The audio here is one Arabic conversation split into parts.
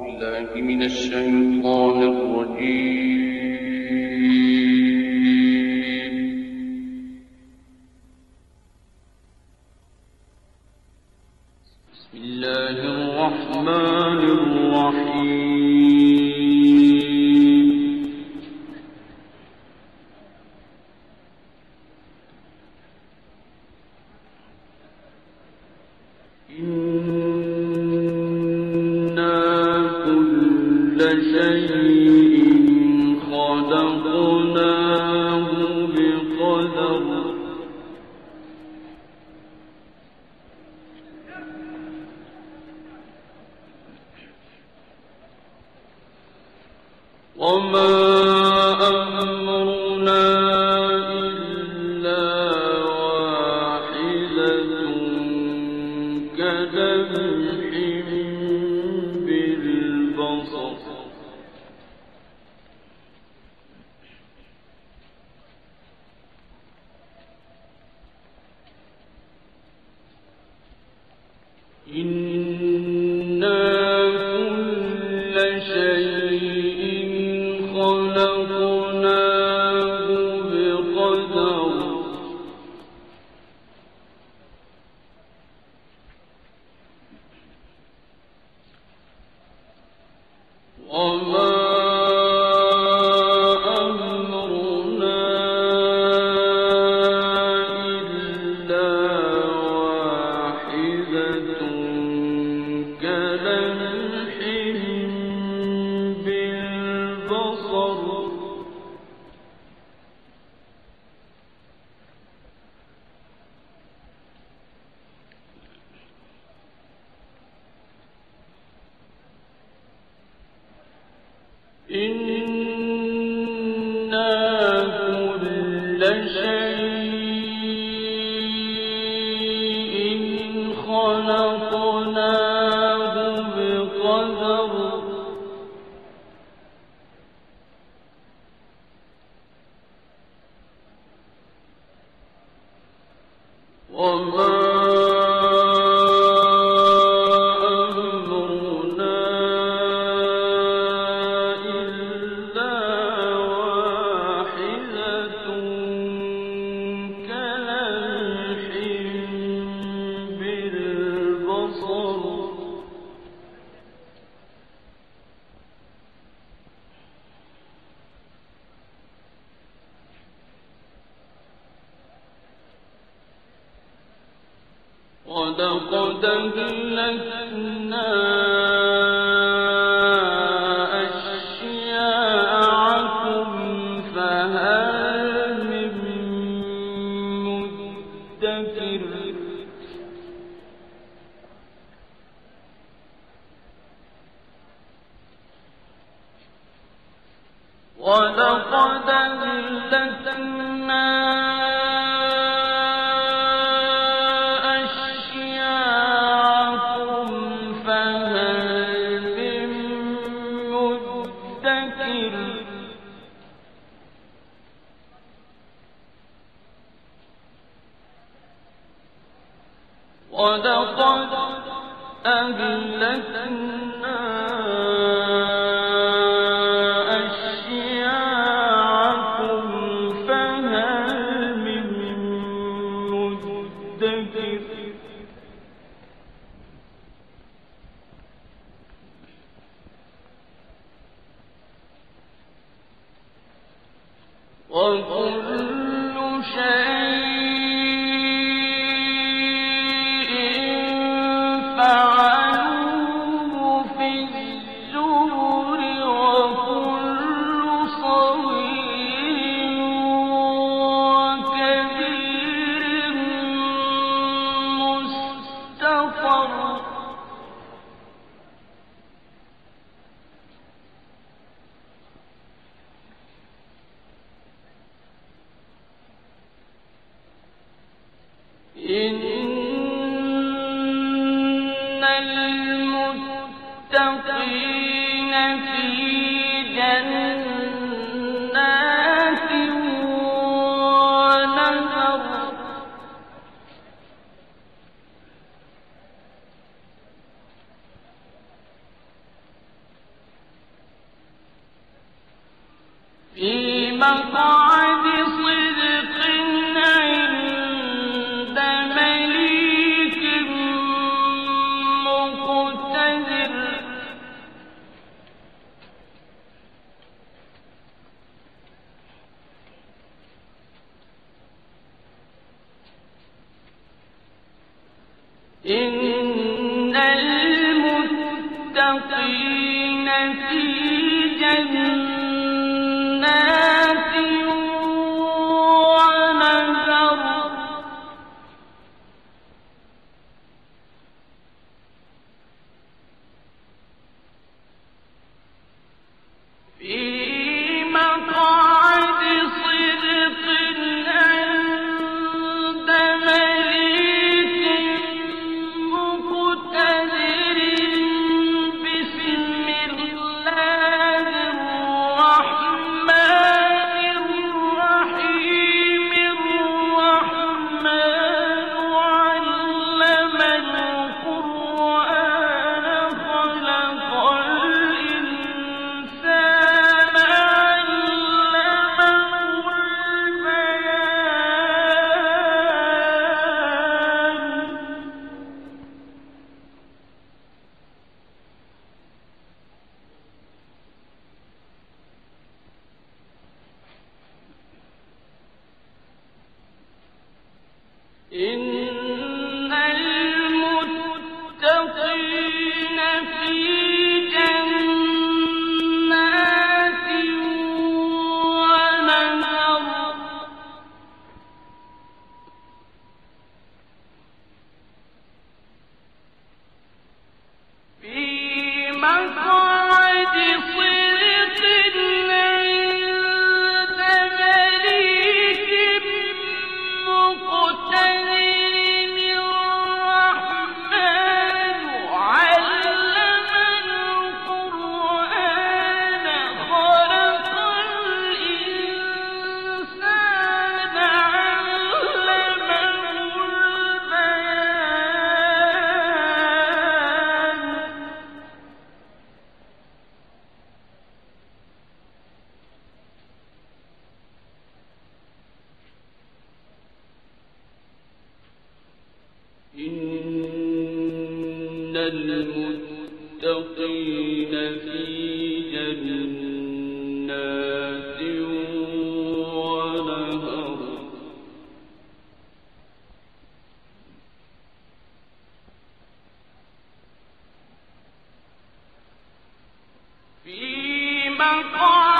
بالله من الشيطان الرجيم هدى الليل ولقد أهلكنا إن 望看。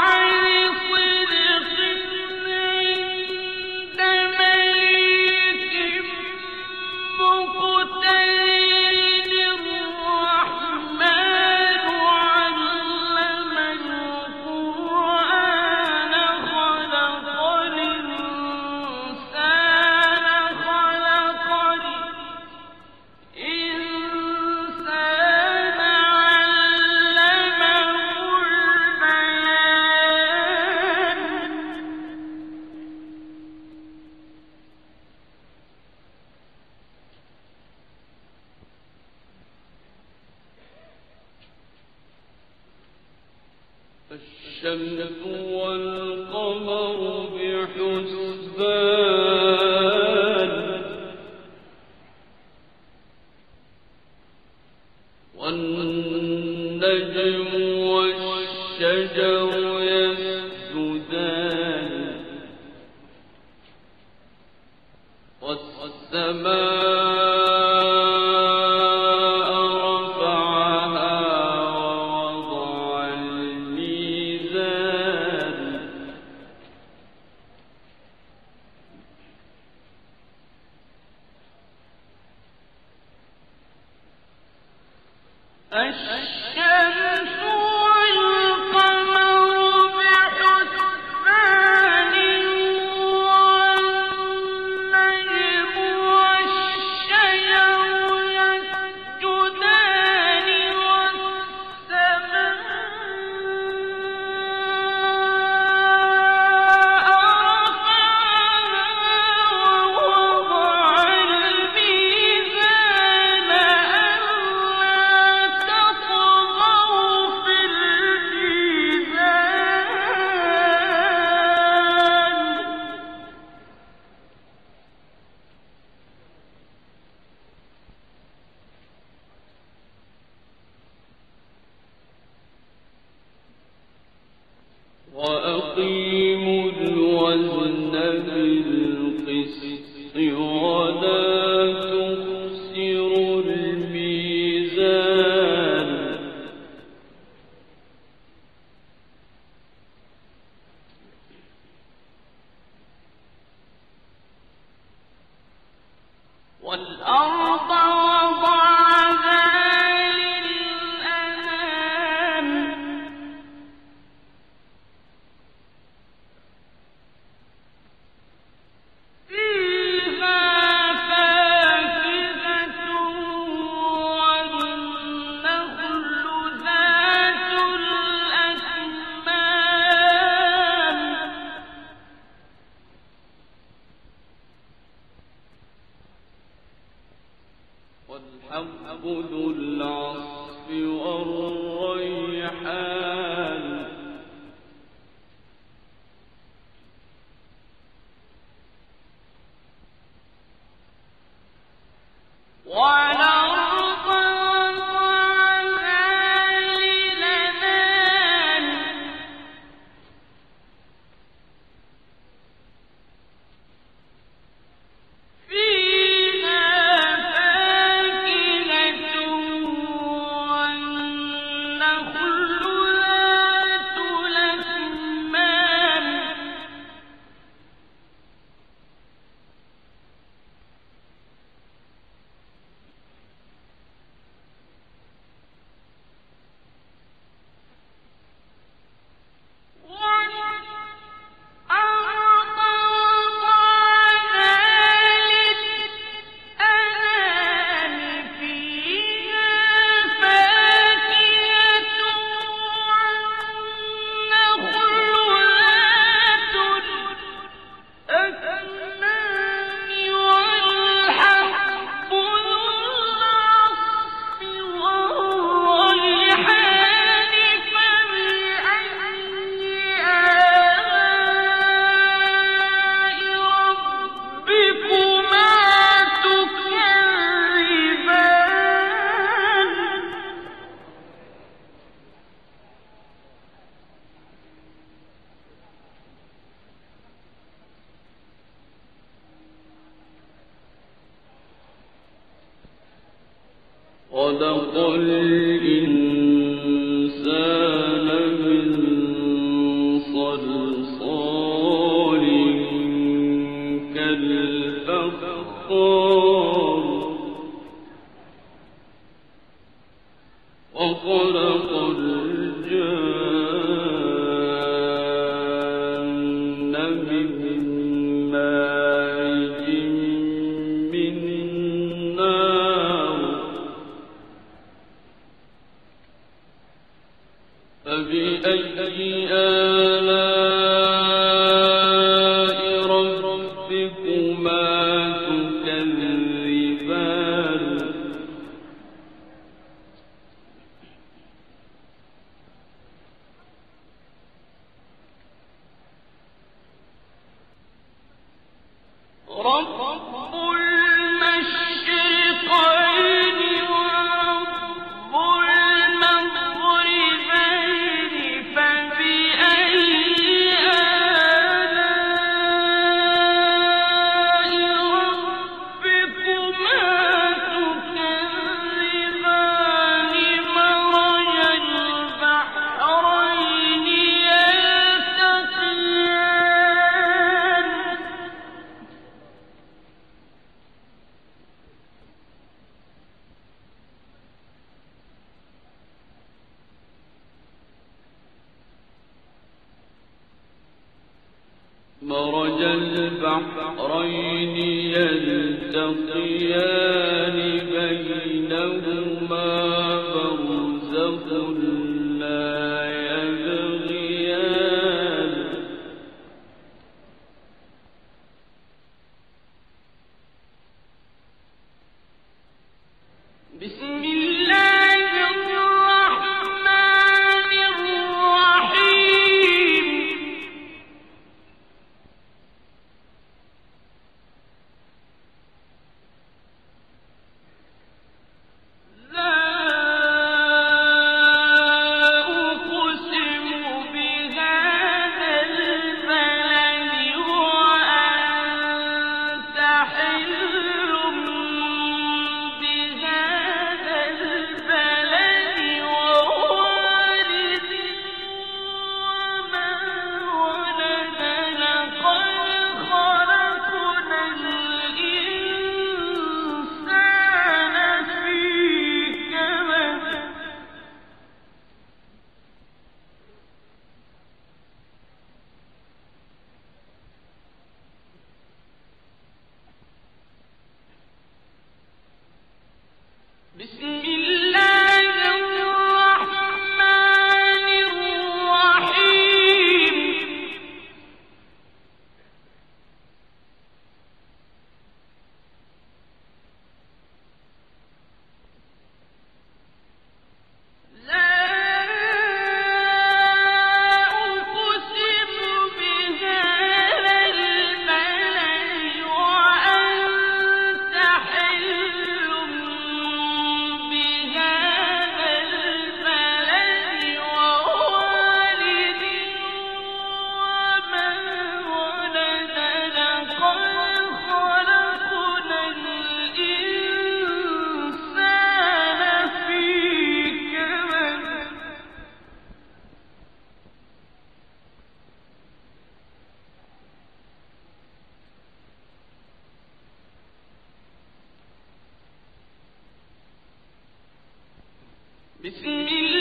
بسم الله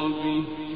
به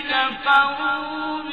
كفروا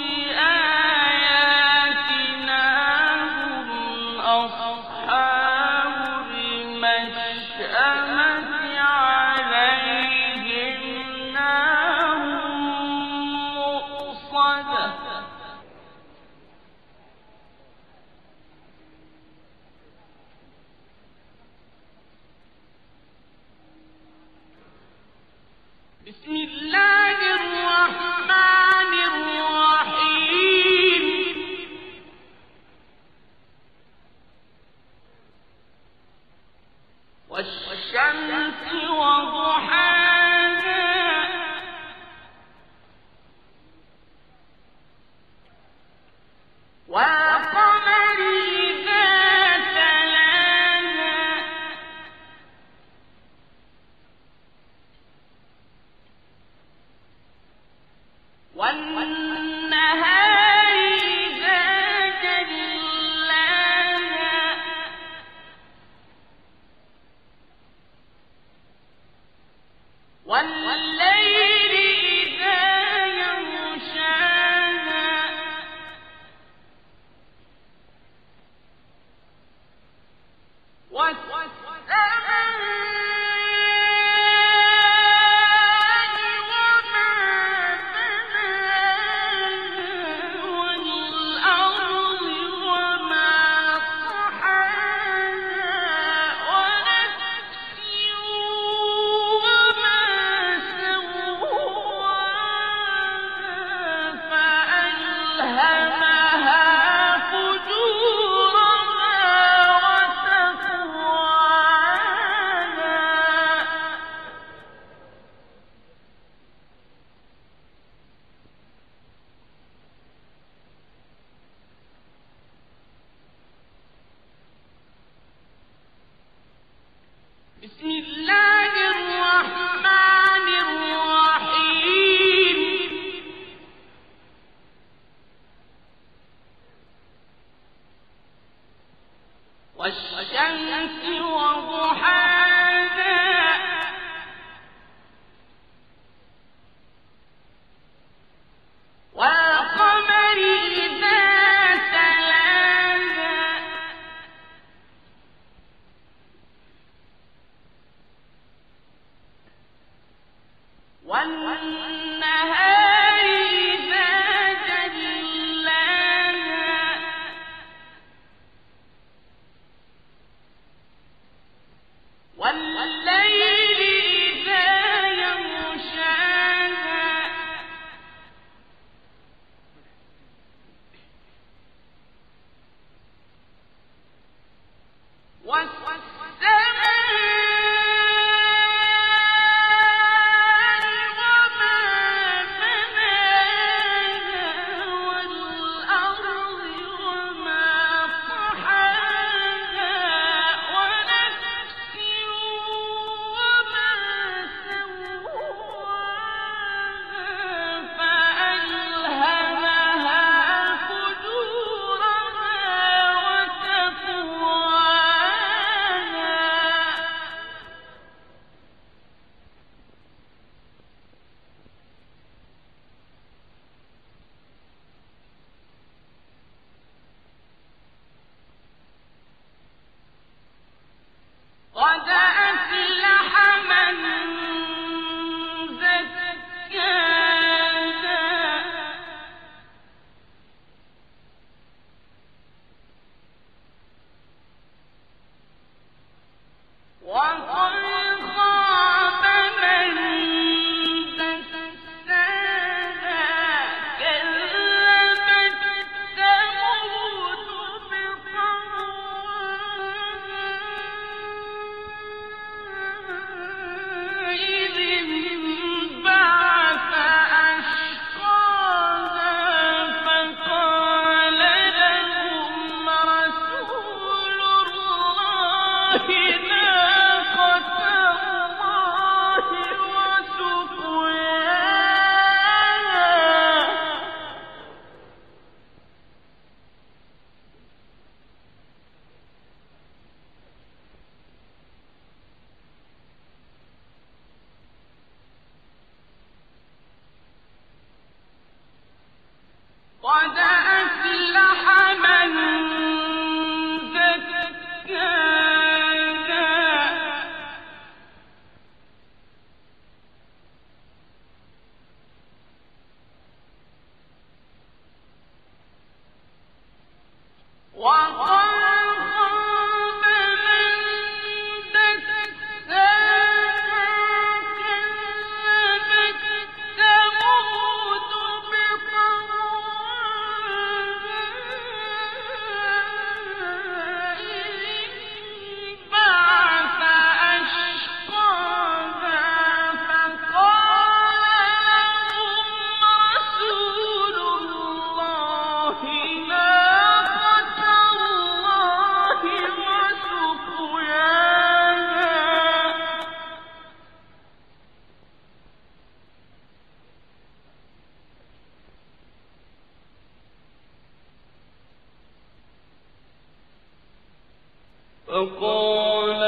فقال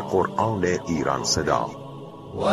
قرآن ایران صدا و